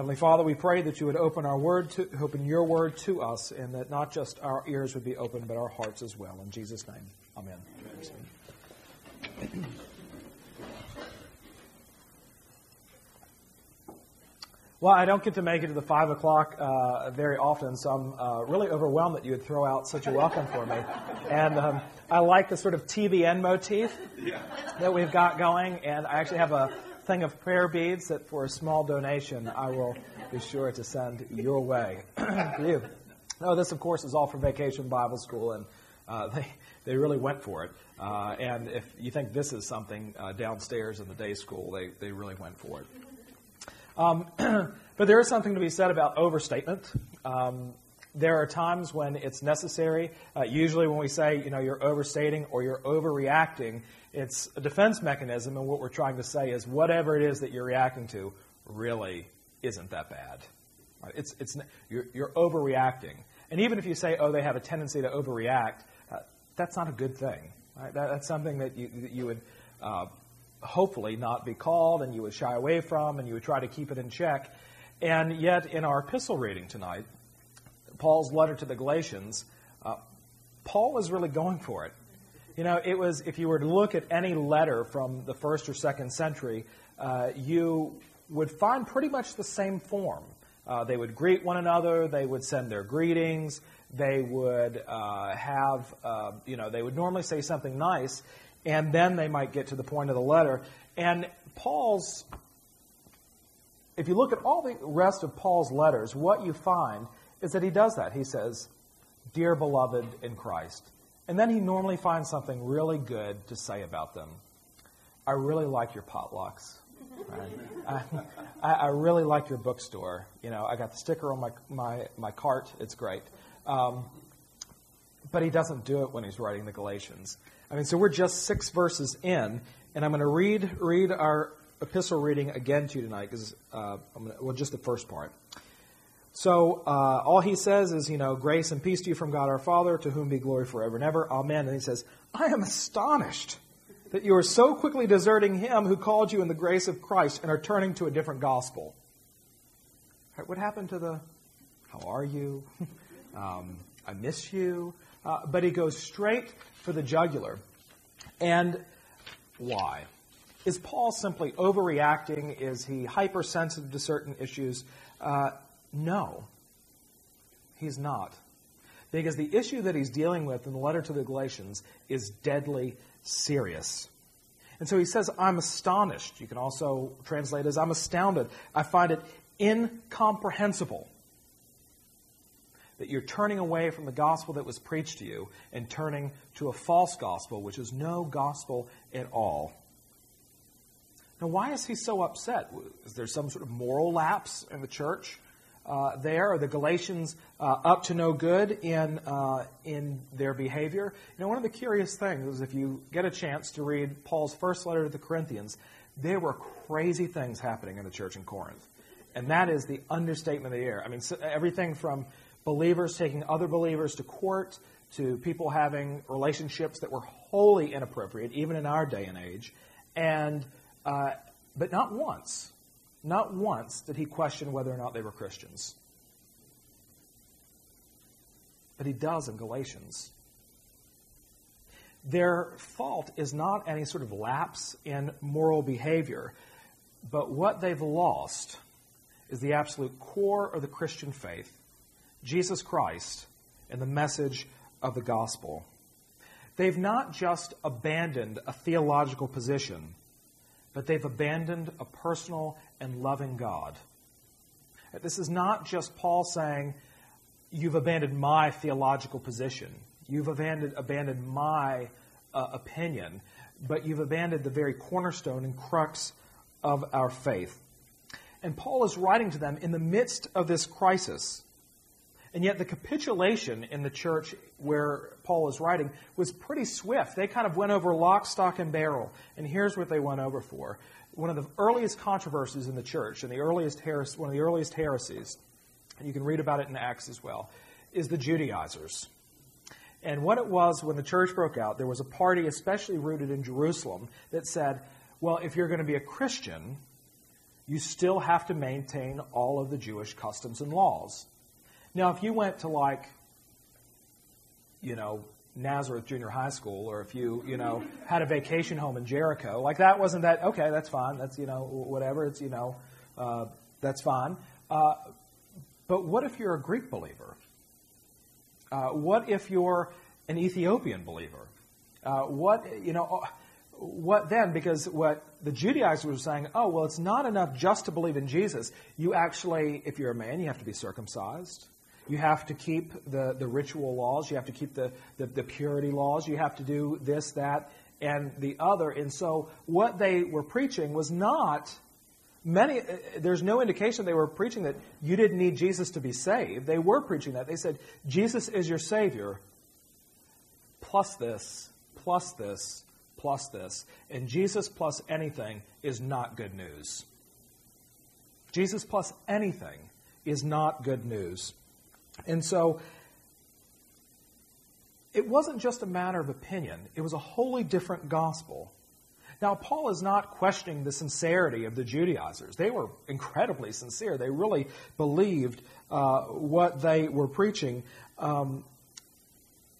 Heavenly Father, we pray that you would open our word to open your word to us, and that not just our ears would be open, but our hearts as well. In Jesus' name, Amen. Well, I don't get to make it to the five o'clock uh, very often, so I'm uh, really overwhelmed that you would throw out such a welcome for me. And um, I like the sort of TBN motif that we've got going, and I actually have a thing of prayer beads that, for a small donation, I will be sure to send your way you. No, this, of course, is all for Vacation Bible School, and uh, they they really went for it. Uh, and if you think this is something uh, downstairs in the day school, they they really went for it. Um, but there is something to be said about overstatement. Um, there are times when it's necessary. Uh, usually, when we say, you know, you're overstating or you're overreacting, it's a defense mechanism, and what we're trying to say is whatever it is that you're reacting to really isn't that bad. It's, it's, you're, you're overreacting. And even if you say, oh, they have a tendency to overreact, uh, that's not a good thing. Right? That, that's something that you, that you would uh, hopefully not be called and you would shy away from and you would try to keep it in check. And yet, in our epistle reading tonight, Paul's letter to the Galatians, uh, Paul is really going for it. You know, it was, if you were to look at any letter from the first or second century, uh, you would find pretty much the same form. Uh, they would greet one another, they would send their greetings, they would uh, have, uh, you know, they would normally say something nice, and then they might get to the point of the letter. And Paul's, if you look at all the rest of Paul's letters, what you find is that he does that. He says, Dear beloved in Christ. And then he normally finds something really good to say about them. I really like your potlucks. Right? I, I, really like your bookstore. You know, I got the sticker on my, my, my cart. It's great. Um, but he doesn't do it when he's writing the Galatians. I mean, so we're just six verses in, and I'm going to read read our epistle reading again to you tonight because uh, well, just the first part. So uh, all he says is, you know, grace and peace to you from God our Father, to whom be glory forever and ever. Amen. And he says, I am astonished that you are so quickly deserting him who called you in the grace of Christ and are turning to a different gospel. Right, what happened to the, how are you? um, I miss you. Uh, but he goes straight for the jugular. And why? Is Paul simply overreacting? Is he hypersensitive to certain issues? Uh, no, he's not. Because the issue that he's dealing with in the letter to the Galatians is deadly serious. And so he says, I'm astonished. You can also translate as, I'm astounded. I find it incomprehensible that you're turning away from the gospel that was preached to you and turning to a false gospel, which is no gospel at all. Now, why is he so upset? Is there some sort of moral lapse in the church? Uh, there? Are the Galatians uh, up to no good in, uh, in their behavior? You know, one of the curious things is if you get a chance to read Paul's first letter to the Corinthians, there were crazy things happening in the church in Corinth. And that is the understatement of the year. I mean, so everything from believers taking other believers to court to people having relationships that were wholly inappropriate, even in our day and age. And, uh, but not once not once did he question whether or not they were Christians. But he does in Galatians. Their fault is not any sort of lapse in moral behavior, but what they've lost is the absolute core of the Christian faith Jesus Christ and the message of the gospel. They've not just abandoned a theological position, but they've abandoned a personal and loving God. This is not just Paul saying, You've abandoned my theological position, you've abandoned, abandoned my uh, opinion, but you've abandoned the very cornerstone and crux of our faith. And Paul is writing to them in the midst of this crisis. And yet, the capitulation in the church where Paul is writing was pretty swift. They kind of went over lock, stock, and barrel. And here's what they went over for one of the earliest controversies in the church, and the earliest heres- one of the earliest heresies, and you can read about it in Acts as well, is the Judaizers. And what it was when the church broke out, there was a party, especially rooted in Jerusalem, that said, well, if you're going to be a Christian, you still have to maintain all of the Jewish customs and laws. Now, if you went to like, you know, Nazareth Junior High School, or if you, you know, had a vacation home in Jericho, like that wasn't that, okay, that's fine. That's, you know, whatever. It's, you know, uh, that's fine. Uh, but what if you're a Greek believer? Uh, what if you're an Ethiopian believer? Uh, what, you know, uh, what then? Because what the Judaizers were saying, oh, well, it's not enough just to believe in Jesus. You actually, if you're a man, you have to be circumcised. You have to keep the, the ritual laws. You have to keep the, the, the purity laws. You have to do this, that, and the other. And so what they were preaching was not many uh, there's no indication they were preaching that you didn't need jesus to be saved they were preaching that they said jesus is your savior plus this plus this plus this and jesus plus anything is not good news jesus plus anything is not good news and so it wasn't just a matter of opinion, it was a wholly different gospel. Now, Paul is not questioning the sincerity of the Judaizers. They were incredibly sincere. They really believed uh, what they were preaching, um,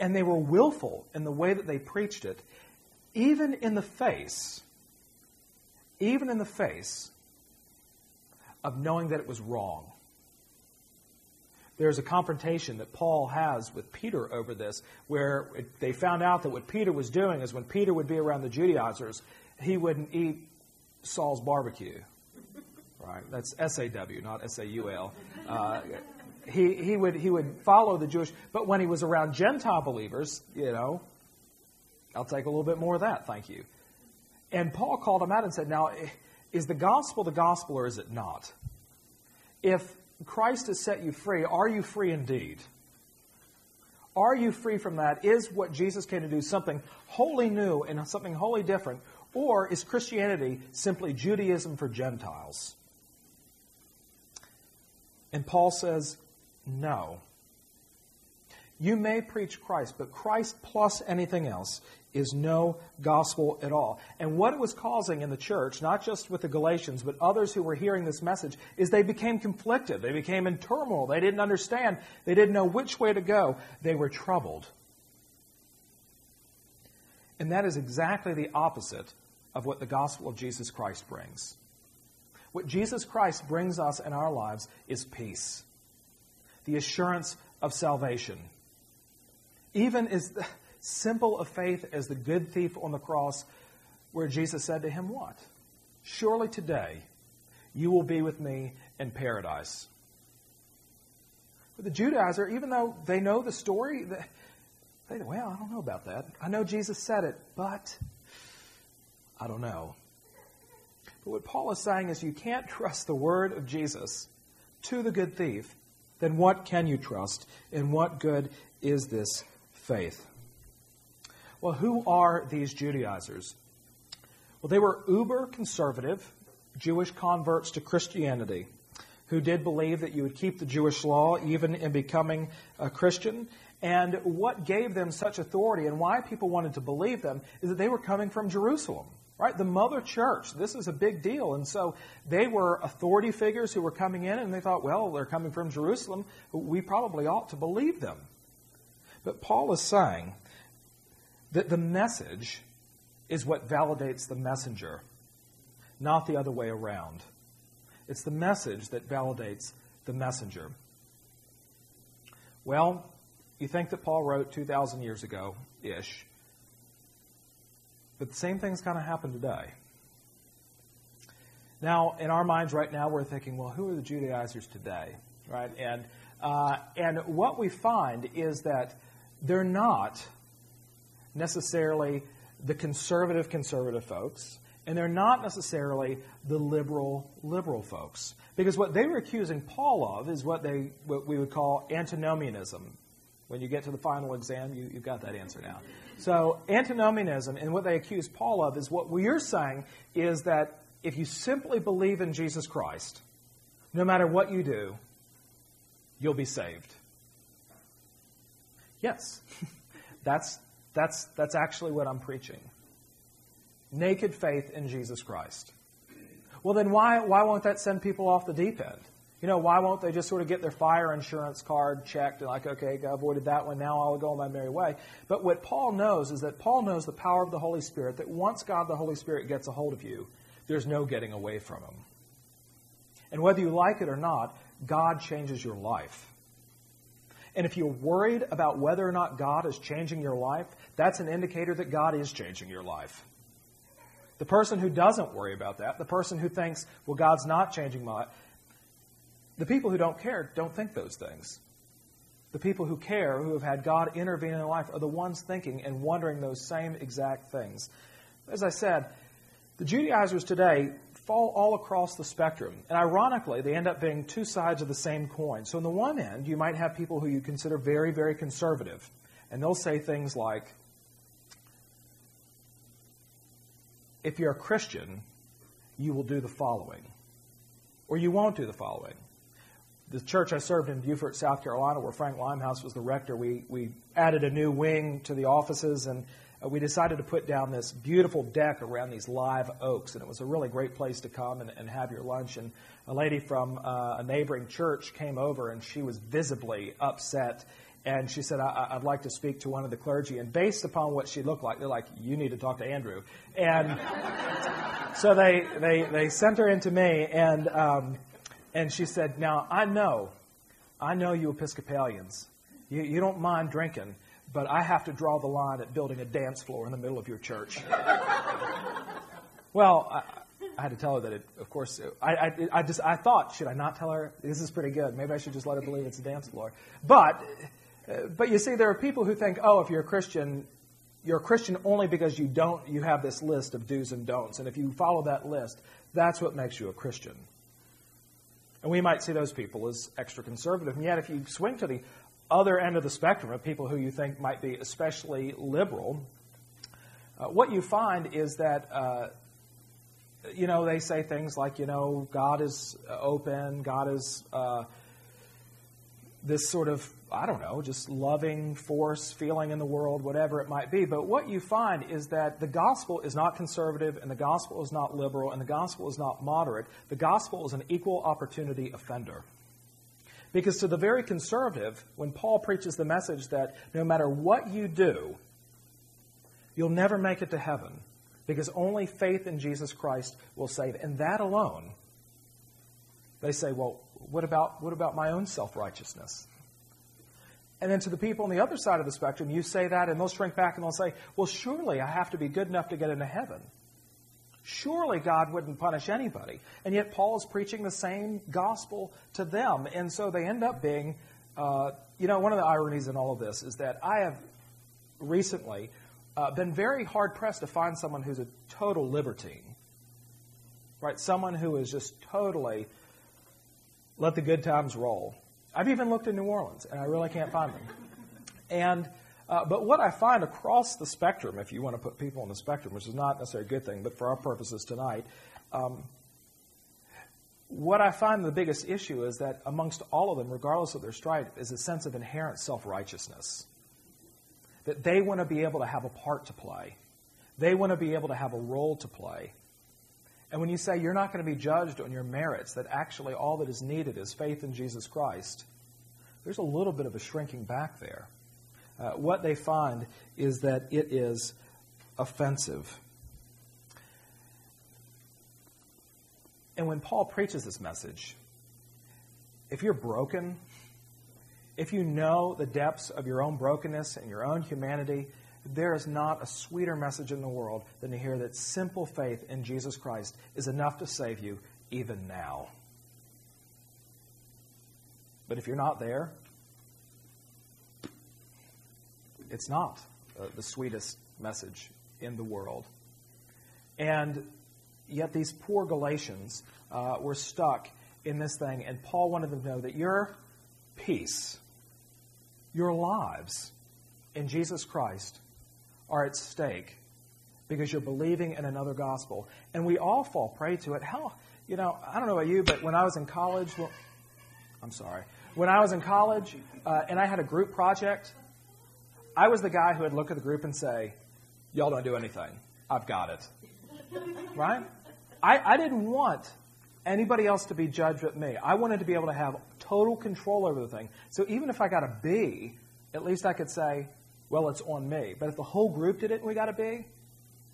and they were willful in the way that they preached it, even in the face, even in the face of knowing that it was wrong there's a confrontation that Paul has with Peter over this, where it, they found out that what Peter was doing is when Peter would be around the Judaizers, he wouldn't eat Saw's barbecue. Right? That's S A W, not S A U L. Uh, he, he, would, he would follow the Jewish, but when he was around Gentile believers, you know, I'll take a little bit more of that, thank you. And Paul called him out and said, Now, is the gospel the gospel or is it not? If Christ has set you free, are you free indeed? Are you free from that? Is what Jesus came to do something wholly new and something wholly different? Or is Christianity simply Judaism for Gentiles? And Paul says, no. You may preach Christ, but Christ plus anything else is no gospel at all. And what it was causing in the church, not just with the Galatians, but others who were hearing this message, is they became conflicted. They became in turmoil. They didn't understand. They didn't know which way to go. They were troubled. And that is exactly the opposite of what the gospel of Jesus Christ brings. What Jesus Christ brings us in our lives is peace, the assurance of salvation. Even as simple of faith as the good thief on the cross, where Jesus said to him, What? Surely today you will be with me in paradise. But the Judaizer, even though they know the story, they think, well, I don't know about that. I know Jesus said it, but I don't know. But what Paul is saying is you can't trust the word of Jesus to the good thief, then what can you trust? And what good is this faith? Well, who are these Judaizers? Well, they were uber conservative Jewish converts to Christianity who did believe that you would keep the Jewish law even in becoming a Christian. And what gave them such authority and why people wanted to believe them is that they were coming from Jerusalem, right? The mother church. This is a big deal. And so they were authority figures who were coming in and they thought, well, they're coming from Jerusalem. We probably ought to believe them. But Paul is saying that the message is what validates the messenger, not the other way around. It's the message that validates the messenger. Well, you think that Paul wrote 2,000 years ago ish, but the same thing's kind of happened today. Now, in our minds right now, we're thinking, well, who are the Judaizers today? Right? And, uh, and what we find is that they're not necessarily the conservative conservative folks, and they're not necessarily the liberal liberal folks. Because what they were accusing Paul of is what they what we would call antinomianism. When you get to the final exam, you, you've got that answer now. So antinomianism and what they accuse Paul of is what we're saying is that if you simply believe in Jesus Christ, no matter what you do, you'll be saved. Yes, that's that's, that's actually what I'm preaching. Naked faith in Jesus Christ. Well, then why, why won't that send people off the deep end? You know, why won't they just sort of get their fire insurance card checked and like, okay, I avoided that one, now I'll go on my merry way. But what Paul knows is that Paul knows the power of the Holy Spirit, that once God the Holy Spirit gets a hold of you, there's no getting away from him. And whether you like it or not, God changes your life. And if you're worried about whether or not God is changing your life, that's an indicator that God is changing your life. The person who doesn't worry about that, the person who thinks, well, God's not changing my life, the people who don't care don't think those things. The people who care, who have had God intervene in their life, are the ones thinking and wondering those same exact things. As I said, the Judaizers today fall all across the spectrum. And ironically, they end up being two sides of the same coin. So, on the one end, you might have people who you consider very, very conservative. And they'll say things like, if you're a Christian, you will do the following, or you won't do the following the church I served in Beaufort, South Carolina, where Frank Limehouse was the rector, we, we added a new wing to the offices and we decided to put down this beautiful deck around these live oaks. And it was a really great place to come and, and have your lunch. And a lady from uh, a neighboring church came over and she was visibly upset. And she said, I, would like to speak to one of the clergy. And based upon what she looked like, they're like, you need to talk to Andrew. And so they, they, they sent her into me. And, um, and she said, Now, I know, I know you Episcopalians. You, you don't mind drinking, but I have to draw the line at building a dance floor in the middle of your church. well, I, I, had to tell her that, it, of course, I, I, I, just I thought, should I not tell her this is pretty good? Maybe I should just let her believe it's a dance floor. But, uh, but you see, there are people who think, oh, if you're a Christian, you're a Christian only because you don't you have this list of do's and don'ts, and if you follow that list, that's what makes you a Christian. And we might see those people as extra conservative. And yet, if you swing to the other end of the spectrum of people who you think might be especially liberal, uh, what you find is that, uh, you know, they say things like, you know, God is open, God is uh, this sort of I don't know, just loving force, feeling in the world, whatever it might be. But what you find is that the gospel is not conservative, and the gospel is not liberal, and the gospel is not moderate. The gospel is an equal opportunity offender. Because to the very conservative, when Paul preaches the message that no matter what you do, you'll never make it to heaven, because only faith in Jesus Christ will save. And that alone, they say, well, what about, what about my own self righteousness? And then to the people on the other side of the spectrum, you say that, and they'll shrink back and they'll say, Well, surely I have to be good enough to get into heaven. Surely God wouldn't punish anybody. And yet Paul is preaching the same gospel to them. And so they end up being, uh, you know, one of the ironies in all of this is that I have recently uh, been very hard pressed to find someone who's a total libertine. Right? Someone who is just totally let the good times roll. I've even looked in New Orleans, and I really can't find them. And uh, but what I find across the spectrum, if you want to put people on the spectrum, which is not necessarily a good thing, but for our purposes tonight, um, what I find the biggest issue is that amongst all of them, regardless of their stripe, is a sense of inherent self righteousness. That they want to be able to have a part to play, they want to be able to have a role to play. And when you say you're not going to be judged on your merits, that actually all that is needed is faith in Jesus Christ, there's a little bit of a shrinking back there. Uh, what they find is that it is offensive. And when Paul preaches this message, if you're broken, if you know the depths of your own brokenness and your own humanity, there is not a sweeter message in the world than to hear that simple faith in Jesus Christ is enough to save you even now. But if you're not there, it's not uh, the sweetest message in the world. And yet, these poor Galatians uh, were stuck in this thing, and Paul wanted them to know that your peace, your lives in Jesus Christ are at stake because you're believing in another gospel. And we all fall prey to it. How, you know, I don't know about you, but when I was in college, well, I'm sorry. When I was in college uh, and I had a group project, I was the guy who would look at the group and say, Y'all don't do anything. I've got it. Right? I, I didn't want anybody else to be judged but me. I wanted to be able to have total control over the thing. So even if I got a B, at least I could say, well, it's on me. But if the whole group did it and we got a B,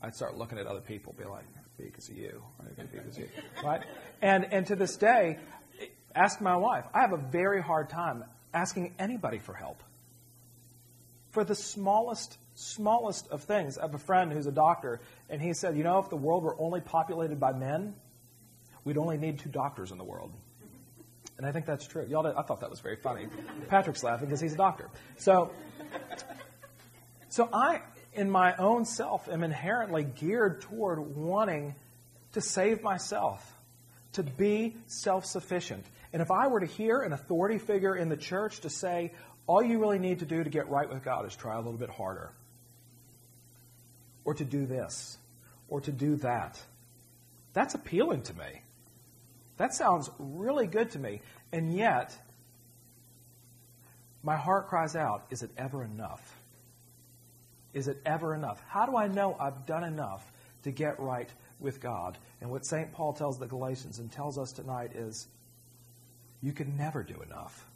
I'd start looking at other people, be like, because of you? B because of you, right? And and to this day, ask my wife. I have a very hard time asking anybody for help. For the smallest smallest of things. I have a friend who's a doctor, and he said, you know, if the world were only populated by men, we'd only need two doctors in the world. And I think that's true. Y'all, I thought that was very funny. Patrick's laughing because he's a doctor. So, so I, in my own self, am inherently geared toward wanting to save myself, to be self sufficient. And if I were to hear an authority figure in the church to say, all you really need to do to get right with God is try a little bit harder, or to do this, or to do that, that's appealing to me. That sounds really good to me. And yet, my heart cries out, is it ever enough? Is it ever enough? How do I know I've done enough to get right with God? And what St. Paul tells the Galatians and tells us tonight is you can never do enough.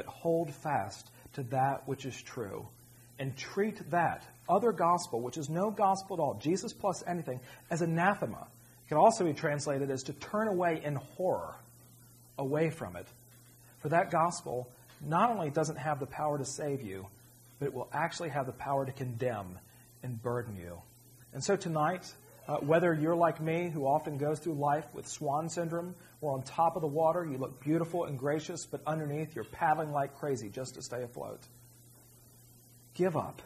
But hold fast to that which is true and treat that other gospel, which is no gospel at all, Jesus plus anything, as anathema. It can also be translated as to turn away in horror away from it. For that gospel not only doesn't have the power to save you, but it will actually have the power to condemn and burden you. And so tonight, uh, whether you're like me, who often goes through life with swan syndrome, or on top of the water, you look beautiful and gracious, but underneath you're paddling like crazy just to stay afloat. Give up.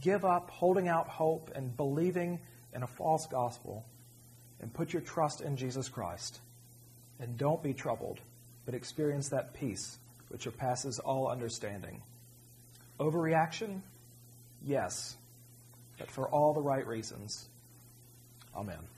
Give up holding out hope and believing in a false gospel and put your trust in Jesus Christ. And don't be troubled, but experience that peace which surpasses all understanding. Overreaction? Yes, but for all the right reasons. Amen.